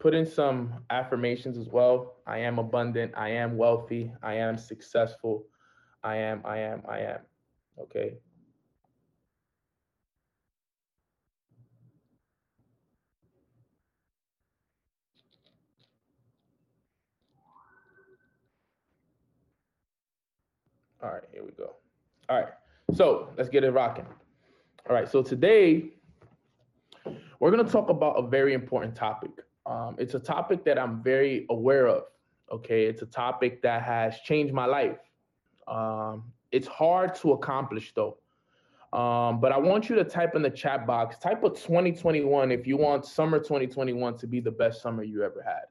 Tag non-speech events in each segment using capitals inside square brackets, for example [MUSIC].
put in some affirmations as well. I am abundant. I am wealthy. I am successful. I am, I am, I am. Okay. All right, here we go. All right, so let's get it rocking. All right, so today we're going to talk about a very important topic. Um, it's a topic that I'm very aware of. Okay, it's a topic that has changed my life. Um, it's hard to accomplish though. Um, but I want you to type in the chat box, type a 2021 if you want summer 2021 to be the best summer you ever had,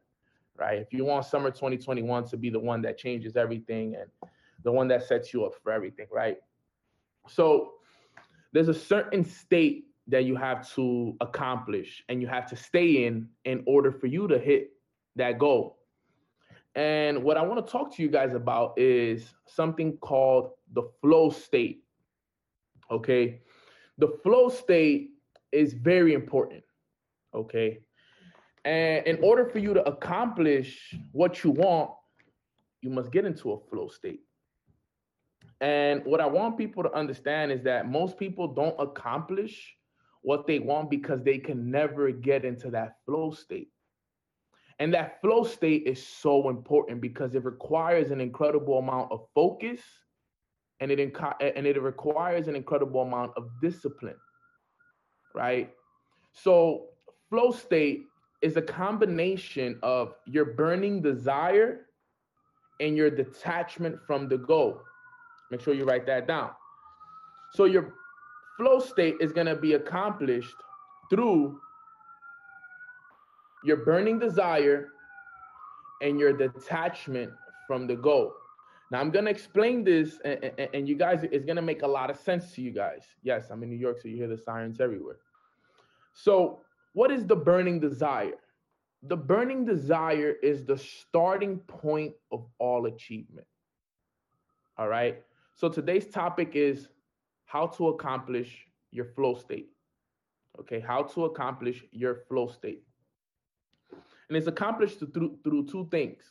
right? If you want summer 2021 to be the one that changes everything and the one that sets you up for everything, right? So there's a certain state that you have to accomplish and you have to stay in in order for you to hit that goal. And what I want to talk to you guys about is something called the flow state. Okay. The flow state is very important. Okay. And in order for you to accomplish what you want, you must get into a flow state. And what I want people to understand is that most people don't accomplish what they want because they can never get into that flow state. And that flow state is so important because it requires an incredible amount of focus and it inc- and it requires an incredible amount of discipline. Right? So flow state is a combination of your burning desire and your detachment from the goal. Make sure you write that down. So your flow state is going to be accomplished through your burning desire and your detachment from the goal. Now I'm gonna explain this, and, and, and, you guys, it's gonna make a lot of sense to you guys. Yes, I'm in New York, so you hear the sirens everywhere. So, what is the burning desire? The burning desire is the starting point of all achievement. All right. So today's topic is how to accomplish your flow state. Okay, how to accomplish your flow state. And it's accomplished through through two things.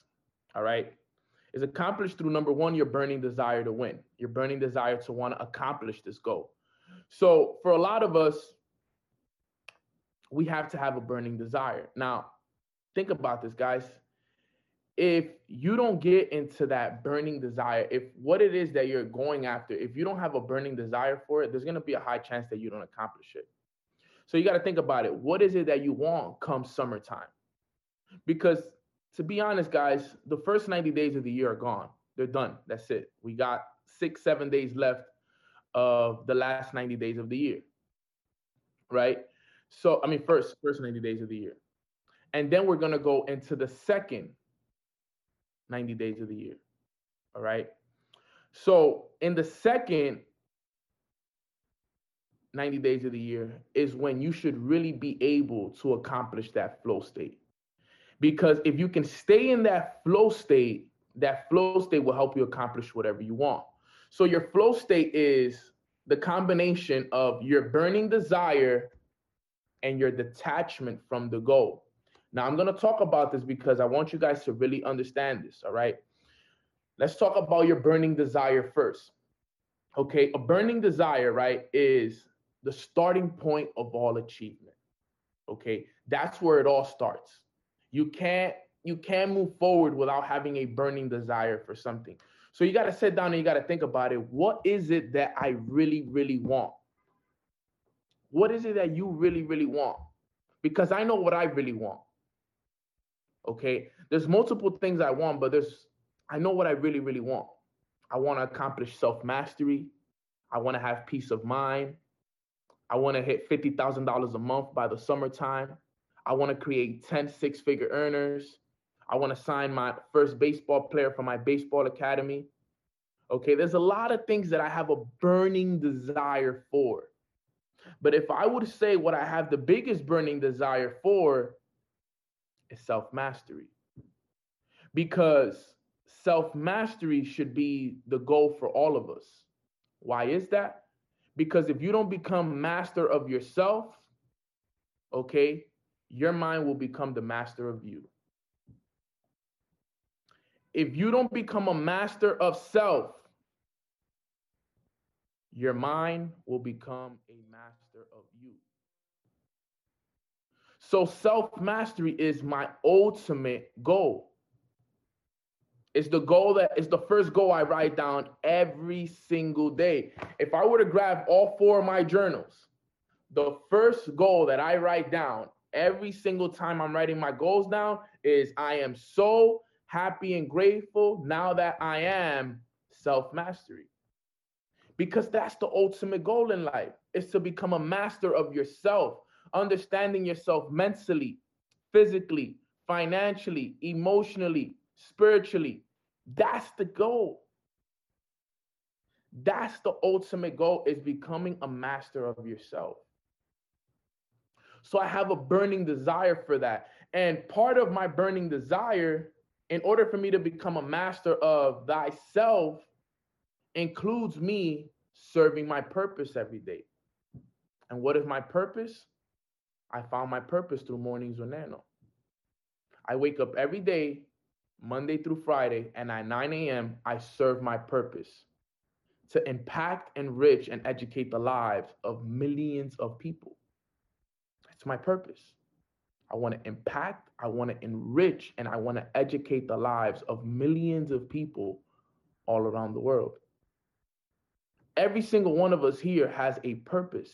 All right. It's accomplished through number one, your burning desire to win, your burning desire to want to accomplish this goal. So for a lot of us, we have to have a burning desire. Now, think about this, guys if you don't get into that burning desire, if what it is that you're going after, if you don't have a burning desire for it, there's going to be a high chance that you don't accomplish it. So you got to think about it. What is it that you want come summertime? Because to be honest, guys, the first 90 days of the year are gone. They're done. That's it. We got six, seven days left of the last 90 days of the year. Right? So, I mean, first, first 90 days of the year. And then we're going to go into the second 90 days of the year. All right. So in the second 90 days of the year is when you should really be able to accomplish that flow state. Because if you can stay in that flow state, that flow state will help you accomplish whatever you want. So your flow state is the combination of your burning desire and your detachment from the goal. Now, I'm going to talk about this because I want you guys to really understand this. All right. Let's talk about your burning desire first. Okay. A burning desire, right, is the starting point of all achievement. Okay. That's where it all starts. You can't you can't move forward without having a burning desire for something. So you got to sit down and you got to think about it. What is it that I really, really want? What is it that you really, really want? Because I know what I really want. Okay. There's multiple things I want, but there's, I know what I really, really want. I want to accomplish self mastery. I want to have peace of mind. I want to hit $50,000 a month by the summertime. I want to create 10 six figure earners. I want to sign my first baseball player for my baseball academy. Okay, there's a lot of things that I have a burning desire for. But if I would say what I have the biggest burning desire for is self mastery. Because self mastery should be the goal for all of us. Why is that? Because if you don't become master of yourself, okay, your mind will become the master of you. If you don't become a master of self, your mind will become a master of you. So, self mastery is my ultimate goal. It's the goal that is the first goal I write down every single day. If I were to grab all four of my journals, the first goal that I write down every single time I'm writing my goals down is I am so happy and grateful now that I am self mastery. Because that's the ultimate goal in life is to become a master of yourself, understanding yourself mentally, physically, financially, emotionally, spiritually. That's the goal. That's the ultimate goal is becoming a master of yourself. So I have a burning desire for that. And part of my burning desire, in order for me to become a master of thyself, includes me serving my purpose every day. And what is my purpose? I found my purpose through Mornings with Neno. I wake up every day, Monday through Friday, and at 9 a.m., I serve my purpose to impact, enrich, and educate the lives of millions of people. That's my purpose. I want to impact, I want to enrich, and I want to educate the lives of millions of people all around the world. Every single one of us here has a purpose.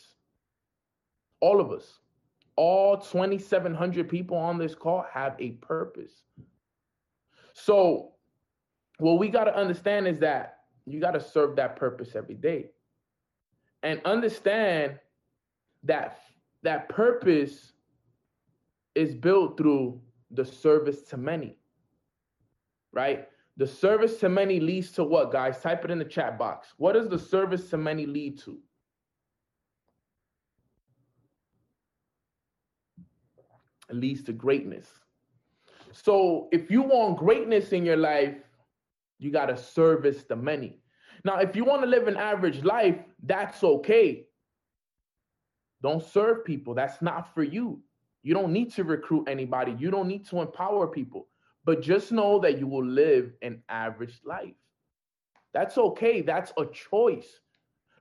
All of us, all 2,700 people on this call have a purpose. So, what we got to understand is that you got to serve that purpose every day and understand that that purpose is built through the service to many, right? The service to many leads to what, guys? Type it in the chat box. What does the service to many lead to? Leads to greatness. So if you want greatness in your life, you got to service the many. Now, if you want to live an average life, that's okay. Don't serve people. That's not for you. You don't need to recruit anybody. You don't need to empower people. But just know that you will live an average life. That's okay. That's a choice.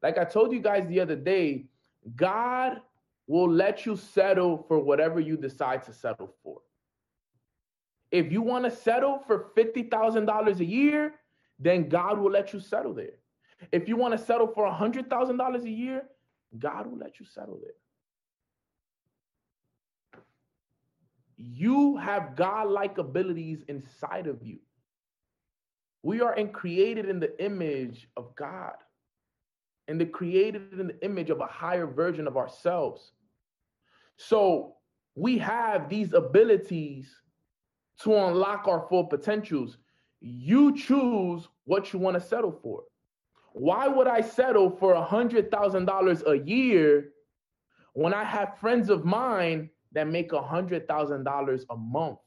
Like I told you guys the other day, God will let you settle for whatever you decide to settle for. If you want to settle for $50,000 a year, then God will let you settle there. If you want to settle for $100,000 a year, God will let you settle there. You have God-like abilities inside of you. We are in created in the image of God and the created in the image of a higher version of ourselves. So we have these abilities to unlock our full potentials. You choose what you want to settle for. Why would I settle for a $100,000 a year when I have friends of mine that make a $100,000 a month?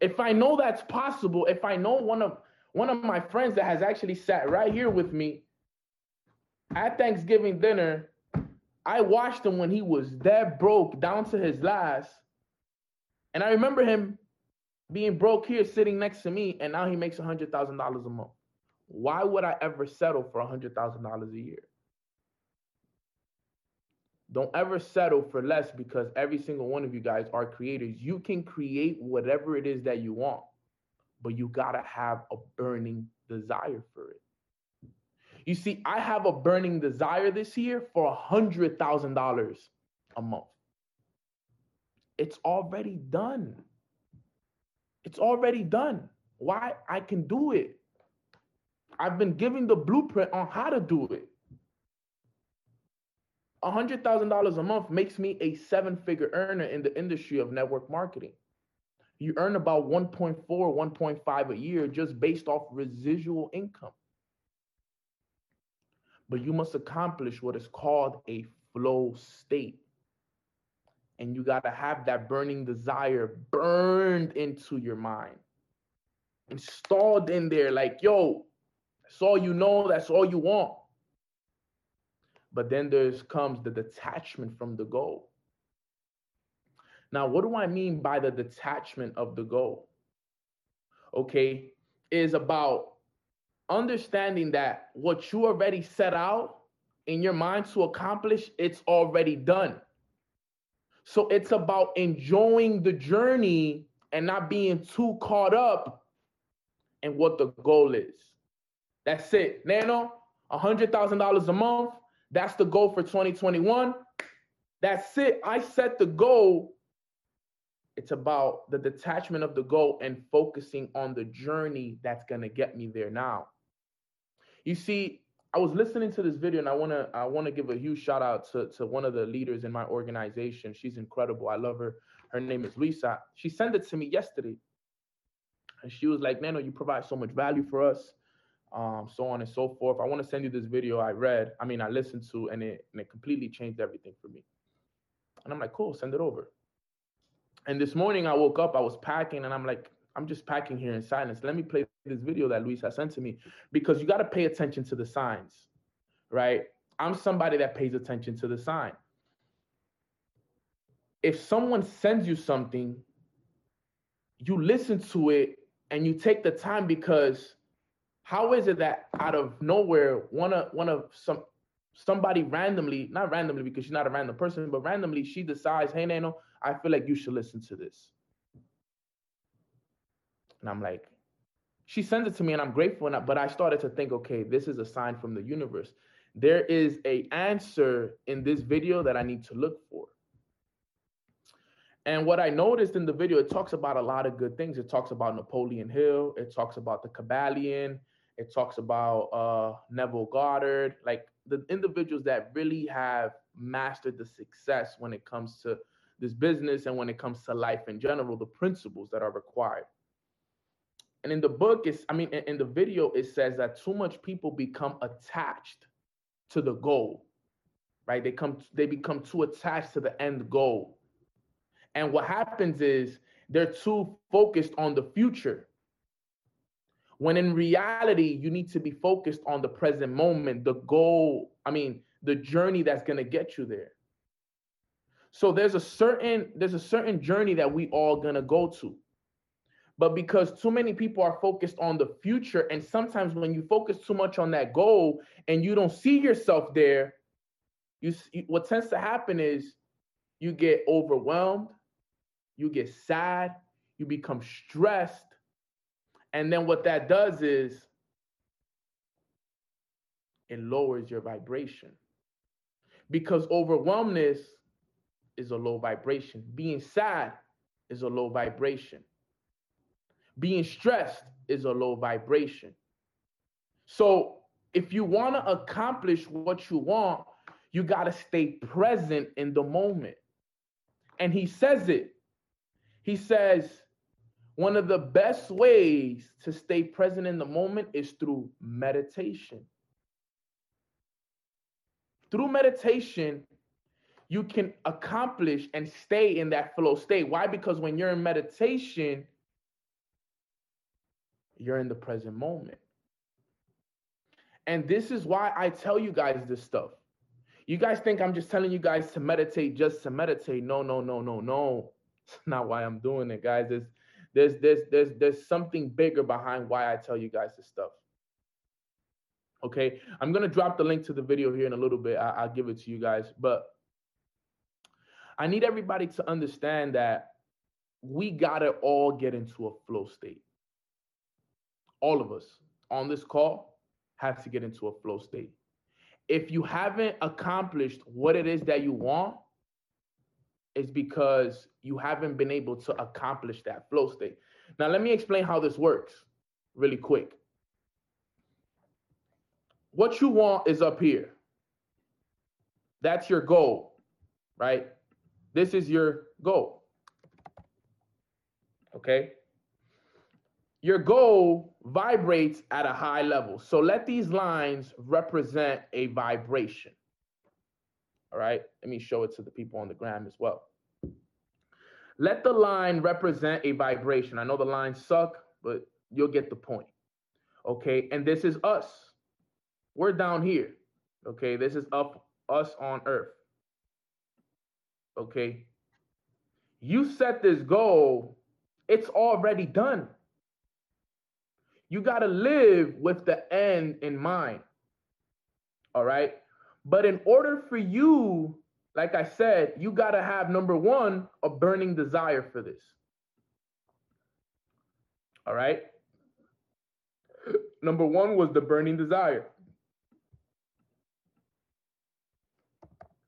If I know that's possible, if I know one of one of my friends that has actually sat right here with me at Thanksgiving dinner, I watched him when he was that broke down to his last. And I remember him being broke here sitting next to me, and now he makes a $100,000 a month. Why would I ever settle for a $100,000 a year? Don't ever settle for less because every single one of you guys are creators. You can create whatever it is that you want, but you got to have a burning desire for it. You see, I have a burning desire this year for a $100,000 a month. It's already done. It's already done. Why? I can do it. I've been giving the blueprint on how to do it. $100,000 a month makes me a seven figure earner in the industry of network marketing. You earn about 1.4, 1.5 a year just based off residual income. But you must accomplish what is called a flow state. And you got to have that burning desire burned into your mind, installed in there, like, yo, that's all you know. That's all you want. But then there's comes the detachment from the goal. Now, what do I mean by the detachment of the goal? Okay, is about understanding that what you already set out in your mind to accomplish, it's already done. So it's about enjoying the journey and not being too caught up in what the goal is. That's it. Neno, $100,000 a month. That's the goal for 2021. That's it. I set the goal. It's about the detachment of the goal and focusing on the journey that's going to get me there now. You see, I was listening to this video and I want to I want to give a huge shout out to to one of the leaders in my organization. She's incredible. I love her. Her name is Lisa. She sent it to me yesterday. And she was like, Neno, you provide so much value for us um, so on and so forth. I want to send you this video I read, I mean, I listened to, and it, and it completely changed everything for me. And I'm like, cool, send it over. And this morning I woke up, I was packing, and I'm like, I'm just packing here in silence. Let me play this video that Luisa has sent to me because you got to pay attention to the signs, right? I'm somebody that pays attention to the sign. If someone sends you something, you listen to it and you take the time because how is it that out of nowhere one of one of some somebody randomly not randomly because she's not a random person but randomly she decides hey neno i feel like you should listen to this and i'm like she sends it to me and i'm grateful and I, but i started to think okay this is a sign from the universe there is a answer in this video that i need to look for and what I noticed in the video, it talks about a lot of good things. It talks about Napoleon Hill. It talks about the Kybalion. It talks about uh, Neville Goddard, like the individuals that really have mastered the success when it comes to this business and when it comes to life in general, the principles that are required. And in the book, is I mean, in the video, it says that too much people become attached to the goal, right? They come, they become too attached to the end goal. And what happens is they're too focused on the future when in reality, you need to be focused on the present moment, the goal, I mean, the journey that's going to get you there. So there's a certain there's a certain journey that we all going to go to. But because too many people are focused on the future and sometimes when you focus too much on that goal and you don't see yourself there, you what tends to happen is you get overwhelmed, you get sad, you become stressed, and then what that does is it lowers your vibration. Because overwhelmness is a low vibration. Being sad is a low vibration. Being stressed is a low vibration. So if you want to accomplish what you want, you got to stay present in the moment. And he says it. He says, one of the best ways to stay present in the moment is through meditation. Through meditation, you can accomplish and stay in that flow state. Why? Because when you're in meditation, you're in the present moment. And this is why I tell you guys this stuff. You guys think I'm just telling you guys to meditate just to meditate. No, no, no, no, no. [LAUGHS] It's not why I'm doing it, guys. It's there's there's there's there's something bigger behind why I tell you guys this stuff. Okay, I'm gonna drop the link to the video here in a little bit. I, will give it to you guys, but I need everybody to understand that we gotta all get into a flow state. All of us on this call have to get into a flow state. If you haven't accomplished what it is that you want, is because you haven't been able to accomplish that flow state. Now, let me explain how this works really quick. What you want is up here. That's your goal, right? This is your goal. Okay? Your goal vibrates at a high level. So let these lines represent a vibration. All right, let me show it to the people on the gram as well. Let the line represent a vibration. I know the lines suck, but you'll get the point. Okay, and this is us. We're down here. Okay, this is up us on earth. Okay, you set this goal, it's already done. You got to live with the end in mind. All right. But in order for you, like I said, you got to have number one, a burning desire for this. All right. Number one was the burning desire.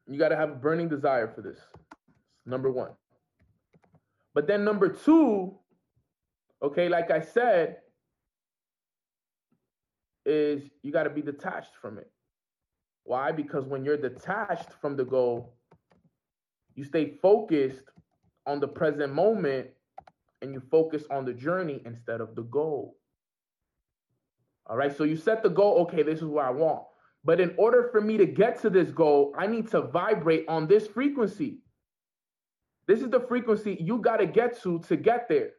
You got to have a burning desire for this. Number one. But then number two, okay, like I said, is you got to be detached from it. Why? Because when you're detached from the goal, you stay focused on the present moment and you focus on the journey instead of the goal. All right, so you set the goal, okay, this is what I want. But in order for me to get to this goal, I need to vibrate on this frequency. This is the frequency you got to get to to get there.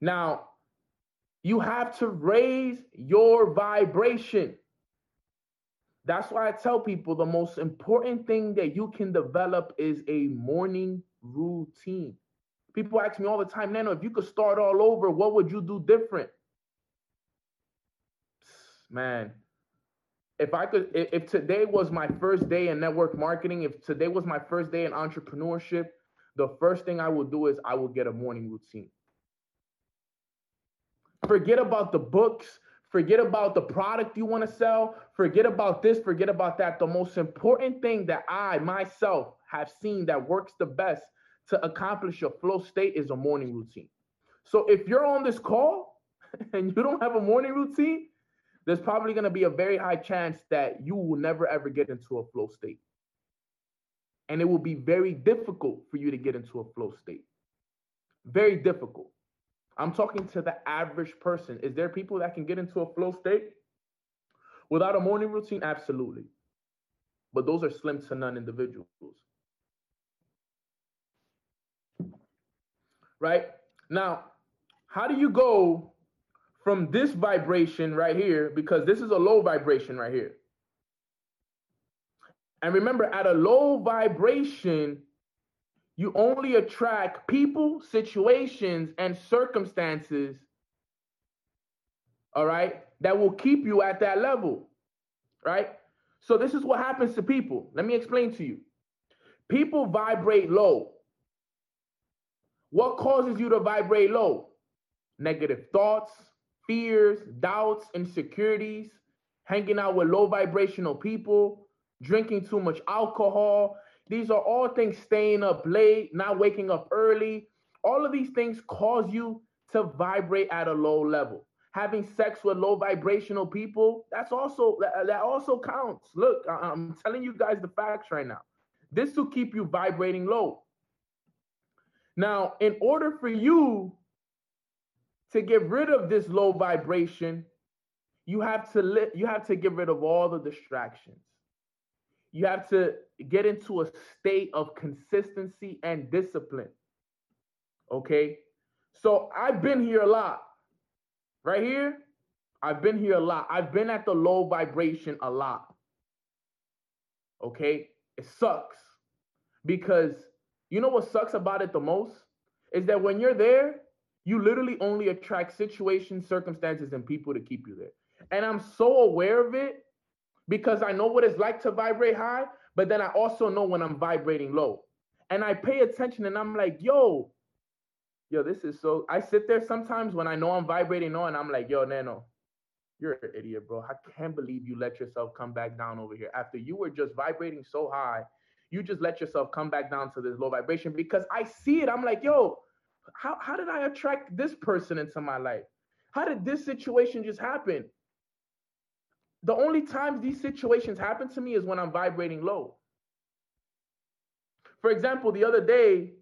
Now, you have to raise your vibration. That's why I tell people the most important thing that you can develop is a morning routine. People ask me all the time, Neno, if you could start all over, what would you do different? Man, if I could, if today was my first day in network marketing, if today was my first day in entrepreneurship, the first thing I will do is I will get a morning routine. Forget about the books, forget about the product you want to sell, forget about this, forget about that. The most important thing that I myself have seen that works the best to accomplish your flow state is a morning routine. So if you're on this call [LAUGHS] and you don't have a morning routine, there's probably going to be a very high chance that you will never ever get into a flow state. And it will be very difficult for you to get into a flow state. Very difficult. I'm talking to the average person. Is there people that can get into a flow state without a morning routine? Absolutely. But those are slim to none individuals. Right? Now, how do you go from this vibration right here, because this is a low vibration right here. And remember, at a low vibration, you only attract people, situations, and circumstances, all right, that will keep you at that level, right? So, this is what happens to people. Let me explain to you. People vibrate low. What causes you to vibrate low? Negative thoughts, fears, doubts, insecurities, hanging out with low vibrational people, drinking too much alcohol. These are all things staying up late, not waking up early. All of these things cause you to vibrate at a low level. Having sex with low vibrational people, that's also that, also counts. Look, I'm telling you guys the facts right now. This will keep you vibrating low. Now, in order for you to get rid of this low vibration, you have to li- you have to get rid of all the distractions. You have to get into a state of consistency and discipline. Okay? So I've been here a lot. Right here, I've been here a lot. I've been at the low vibration a lot. Okay? It sucks because you know what sucks about it the most is that when you're there, you literally only attract situations, circumstances, and people to keep you there. And I'm so aware of it because I know what it's like to vibrate high, but then I also know when I'm vibrating low. And I pay attention and I'm like, yo, yo, this is so. I sit there sometimes when I know I'm vibrating low and I'm like, yo, Neno, you're an idiot, bro. I can't believe you let yourself come back down over here. After you were just vibrating so high, you just let yourself come back down to this low vibration because I see it. I'm like, yo, how, how did I attract this person into my life? How did this situation just happen? The only times these situations happen to me is when I'm vibrating low. For example, the other day,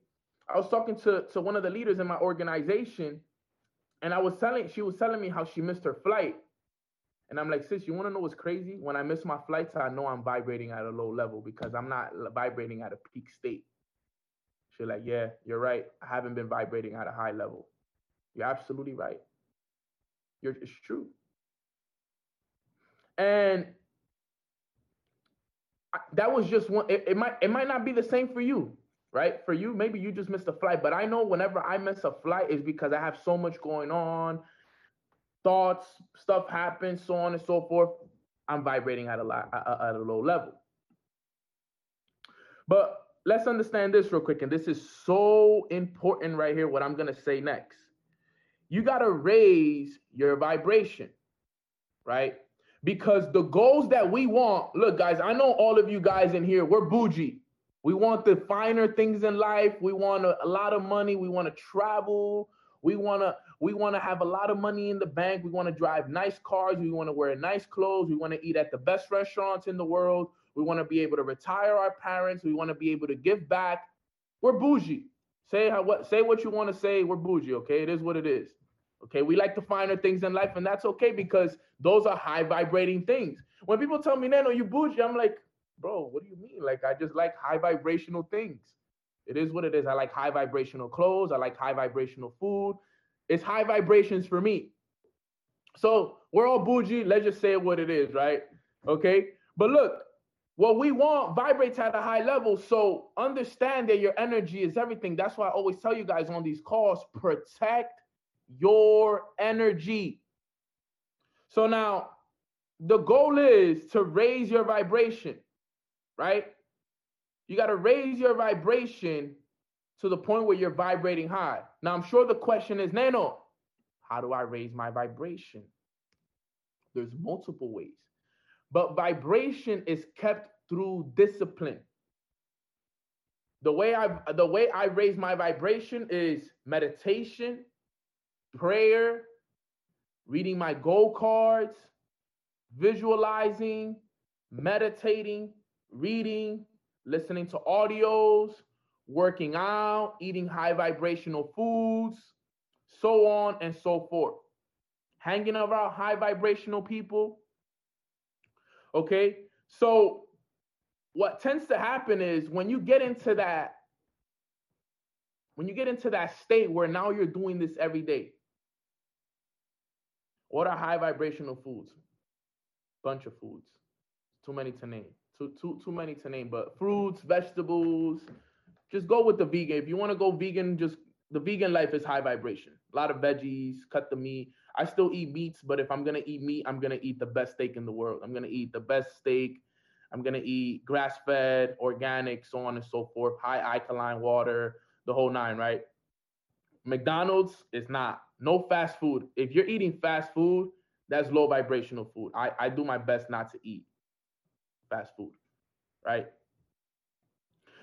I was talking to, to one of the leaders in my organization, and I was telling, she was telling me how she missed her flight. And I'm like, sis, you want to know what's crazy? When I miss my flights, I know I'm vibrating at a low level because I'm not vibrating at a peak state. She's like, yeah, you're right. I haven't been vibrating at a high level. You're absolutely right. You're, it's true. And that was just one. It, it might it might not be the same for you, right? For you, maybe you just missed a flight, but I know whenever I miss a flight is because I have so much going on, thoughts, stuff happens, so on and so forth. I'm vibrating at a, lot at a low level. But let's understand this real quick, and this is so important right here. What I'm gonna say next, you gotta raise your vibration, right? Because the goals that we want, look, guys, I know all of you guys in here, we're bougie. We want the finer things in life. We want a, a lot of money. We want to travel. We want to we want to have a lot of money in the bank. We want to drive nice cars. We want to wear nice clothes. We want to eat at the best restaurants in the world. We want to be able to retire our parents. We want to be able to give back. We're bougie. Say how what say what you want to say. We're bougie, okay? It is what it is. Okay, we like the finer things in life, and that's okay because those are high vibrating things. When people tell me, Neno, you bougie, I'm like, bro, what do you mean? Like, I just like high vibrational things. It is what it is. I like high vibrational clothes. I like high vibrational food. It's high vibrations for me. So we're all bougie. Let's just say what it is, right? Okay. But look, what we want vibrates at a high level. So understand that your energy is everything. That's why I always tell you guys on these calls protect your energy. So now the goal is to raise your vibration, right? You got to raise your vibration to the point where you're vibrating high. Now, I'm sure the question is, Neno, how do I raise my vibration? There's multiple ways. But vibration is kept through discipline. The way I the way I raise my vibration is meditation, prayer, reading my goal cards, visualizing, meditating, reading, listening to audios, working out, eating high vibrational foods, so on and so forth. Hanging around high vibrational people. Okay, so what tends to happen is when you get into that, when you get into that state where now you're doing this every day, what are high vibrational foods? Bunch of foods. Too many to name. Too too too many to name, but fruits, vegetables. Just go with the vegan. If you want to go vegan, just the vegan life is high vibration. A lot of veggies, cut the meat. I still eat meats, but if I'm gonna eat meat, I'm gonna eat the best steak in the world. I'm gonna eat the best steak. I'm gonna eat grass fed, organic, so on and so forth, high alkaline water, the whole nine, right? McDonald's is not no fast food. If you're eating fast food, that's low vibrational food. I, I do my best not to eat fast food, right?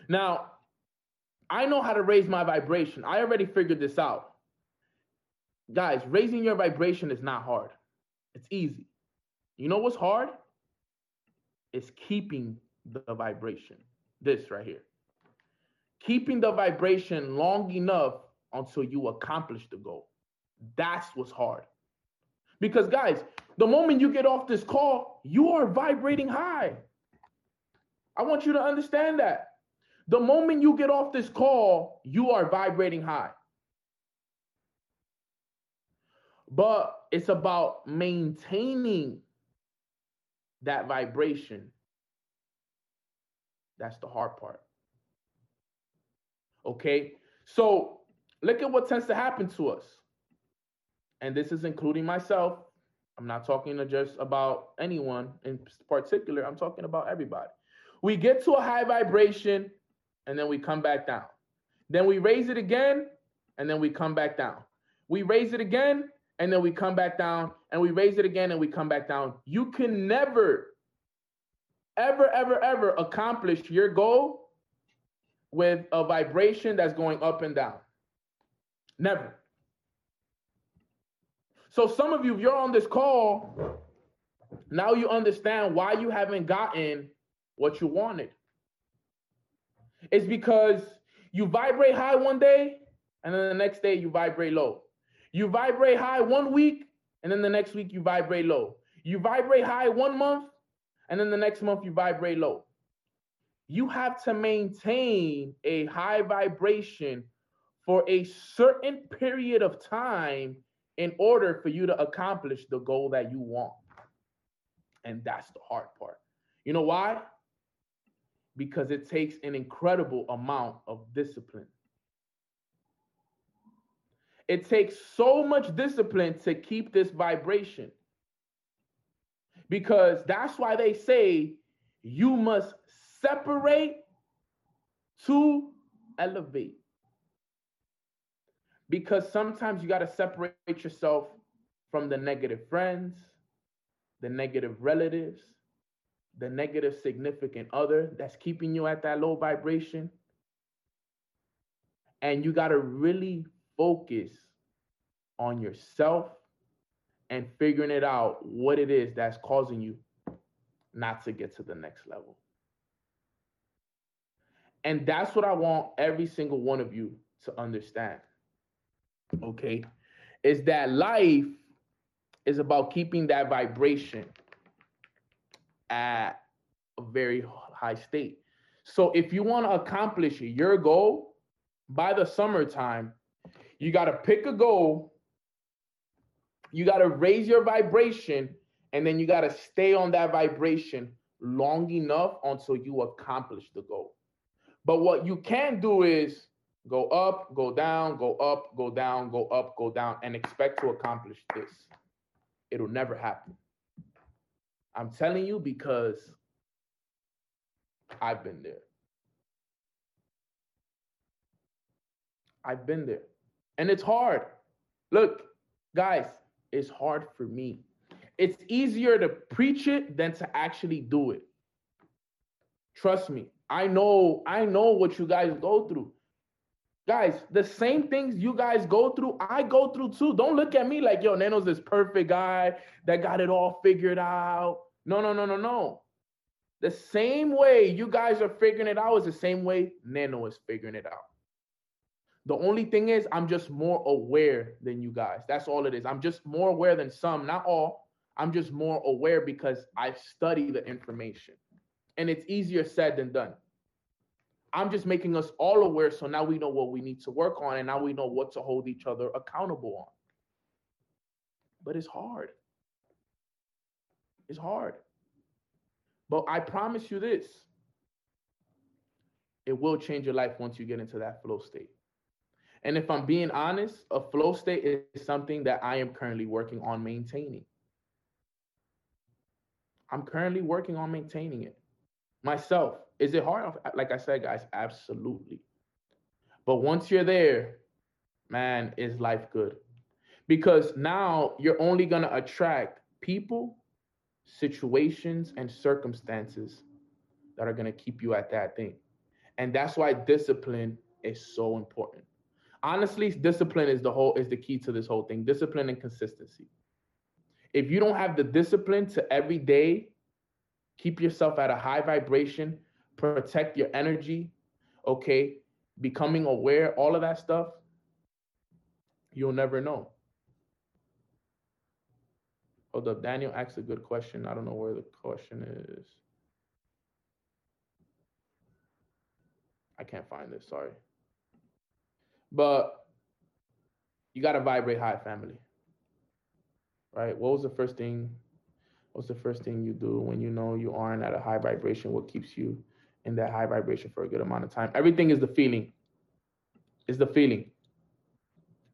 Now, I know how to raise my vibration. I already figured this out. Guys, raising your vibration is not hard. It's easy. You know what's hard? It's keeping the vibration. This right here. Keeping the vibration long enough until you accomplish the goal. That's what's hard. Because, guys, the moment you get off this call, you are vibrating high. I want you to understand that. The moment you get off this call, you are vibrating high. But it's about maintaining that vibration. That's the hard part. Okay? So look at what tends to happen to us and this is including myself. I'm not talking to just about anyone in particular. I'm talking about everybody. We get to a high vibration and then we come back down. Then we raise it again and then we come back down. We raise it again and then we come back down and we raise it again and we come back down. You can never, ever, ever, ever accomplish your goal with a vibration that's going up and down. Never. So some of you, if you're on this call, now you understand why you haven't gotten what you wanted. It's because you vibrate high one day, and then the next day you vibrate low. You vibrate high one week, and then the next week you vibrate low. You vibrate high one month, and then the next month you vibrate low. You have to maintain a high vibration for a certain period of time in order for you to accomplish the goal that you want. And that's the hard part. You know why? because it takes an incredible amount of discipline. It takes so much discipline to keep this vibration. Because that's why they say you must separate to elevate. Because sometimes you got to separate yourself from the negative friends, the negative relatives, the negative significant other that's keeping you at that low vibration. And you got to really focus on yourself and figuring it out what it is that's causing you not to get to the next level. And that's what I want every single one of you to understand. Okay? Is that life is about keeping that vibration at a very high state. So if you want to accomplish your goal by the summertime, you got to pick a goal. You got to raise your vibration and then you got to stay on that vibration long enough until you accomplish the goal. But what you can do is go up, go down, go up, go down, go up, go down, and expect to accomplish this. It'll never happen. I'm telling you because I've been there. I've been there. And it's hard. Look, guys, it's hard for me. It's easier to preach it than to actually do it. Trust me. I know I know what you guys go through. Guys, the same things you guys go through, I go through too. Don't look at me like, yo, Neno's this perfect guy that got it all figured out. No, no, no, no, no. The same way you guys are figuring it out is the same way Nano is figuring it out. The only thing is, I'm just more aware than you guys. That's all it is. I'm just more aware than some, not all. I'm just more aware because I study the information. And it's easier said than done. I'm just making us all aware so now we know what we need to work on and now we know what to hold each other accountable on. But it's hard. It's hard. But I promise you this it will change your life once you get into that flow state. And if I'm being honest, a flow state is something that I am currently working on maintaining. I'm currently working on maintaining it myself. Is it hard? Like I said, guys, absolutely. But once you're there, man, is life good? Because now you're only going to attract people, situations, and circumstances that are going to keep you at that thing. And that's why discipline is so important honestly, discipline is the whole is the key to this whole thing. Discipline and consistency. If you don't have the discipline to every day keep yourself at a high vibration, protect your energy, okay, becoming aware, all of that stuff, you'll never know. Hold up, Daniel asked a good question. I don't know where the question is. I can't find this, sorry. But you got to vibrate high, family. Right? What was the first thing? What's the first thing you do when you know you aren't at a high vibration? What keeps you in that high vibration for a good amount of time? Everything is the feeling. It's the feeling.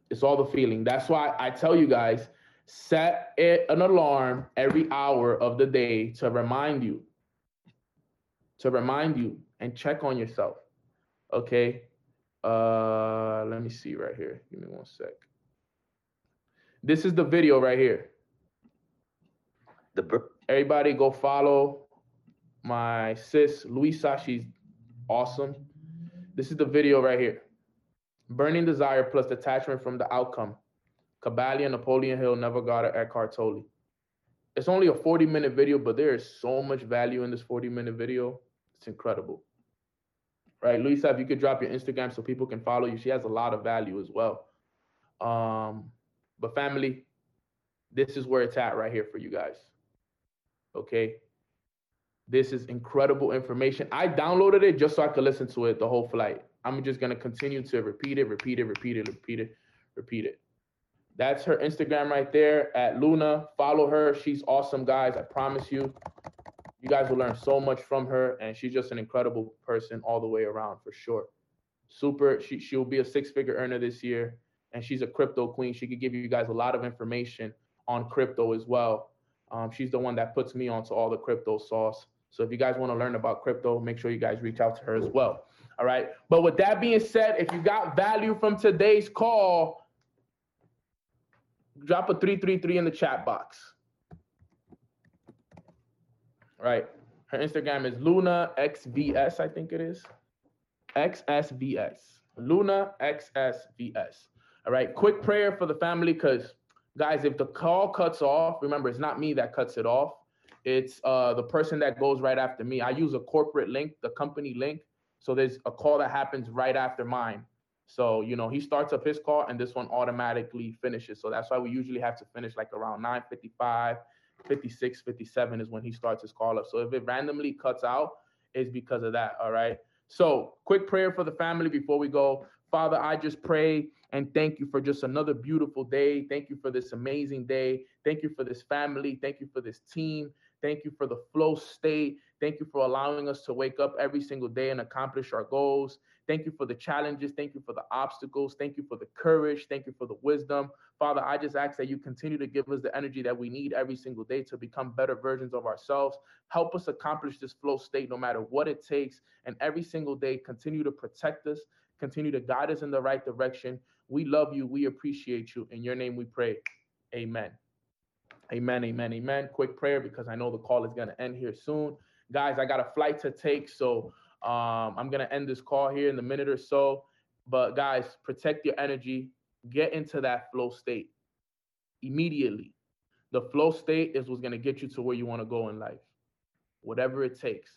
It's all the feeling. That's why I tell you guys set it, an alarm every hour of the day to remind you, to remind you and check on yourself. Okay. Uh, let me see right here. Give me one sec. This is the video right here. The everybody go follow my sis Luisa. She's awesome. This is the video right here. Burning desire plus detachment from the outcome. Kybalion, Napoleon Hill, Neville Goddard at Cartoli. It's only a 40 minute video, but there is so much value in this 40 minute video. It's incredible right? Luisa, if you could drop your Instagram so people can follow you, she has a lot of value as well. Um, but family, this is where it's at right here for you guys. Okay. This is incredible information. I downloaded it just so I could listen to it the whole flight. I'm just gonna continue to repeat it, repeat it, repeat it, repeat it, repeat it. That's her Instagram right there at Luna. Follow her. She's awesome, guys. I promise you. You guys will learn so much from her, and she's just an incredible person all the way around for sure. Super. She she'll be a six figure earner this year, and she's a crypto queen. She could give you guys a lot of information on crypto as well. Um, she's the one that puts me onto all the crypto sauce. So if you guys want to learn about crypto, make sure you guys reach out to her as well. All right. But with that being said, if you got value from today's call, drop a 333 in the chat box. All right. Her Instagram is Luna XVS, I think it is. XSVS. Luna XSVS. All right. Quick prayer for the family because, guys, if the call cuts off, remember, it's not me that cuts it off. It's uh, the person that goes right after me. I use a corporate link, the company link. So there's a call that happens right after mine. So, you know, he starts up his call and this one automatically finishes. So that's why we usually have to finish like around 955, 56, 57 is when he starts his call up. So if it randomly cuts out, it's because of that. All right. So quick prayer for the family before we go. Father, I just pray and thank you for just another beautiful day. Thank you for this amazing day. Thank you for this family. Thank you for this team. Thank you for the flow state. Thank you for allowing us to wake up every single day and accomplish our goals. Thank you for the challenges. Thank you for the obstacles. Thank you for the courage. Thank you for the wisdom. Father, I just ask that you continue to give us the energy that we need every single day to become better versions of ourselves. Help us accomplish this flow state no matter what it takes. And every single day, continue to protect us, continue to guide us in the right direction. We love you. We appreciate you. In your name we pray. Amen. Amen, amen, amen. Quick prayer because I know the call is going to end here soon. Guys, I got a flight to take, so um, I'm going to end this call here in a minute or so. But guys, protect your energy. Get into that flow state immediately. The flow state is what's going to get you to where you want to go in life. Whatever it takes,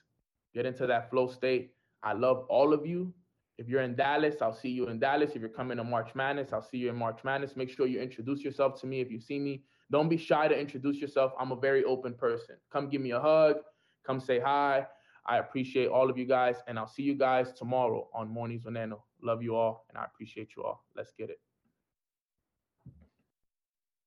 get into that flow state. I love all of you. If you're in Dallas, I'll see you in Dallas. If you're coming to March Madness, I'll see you in March Madness. Make sure you introduce yourself to me if you see me. Don't be shy to introduce yourself. I'm a very open person. Come give me a hug. Come say hi. I appreciate all of you guys, and I'll see you guys tomorrow on Mornings with Neno. Love you all, and I appreciate you all. Let's get it.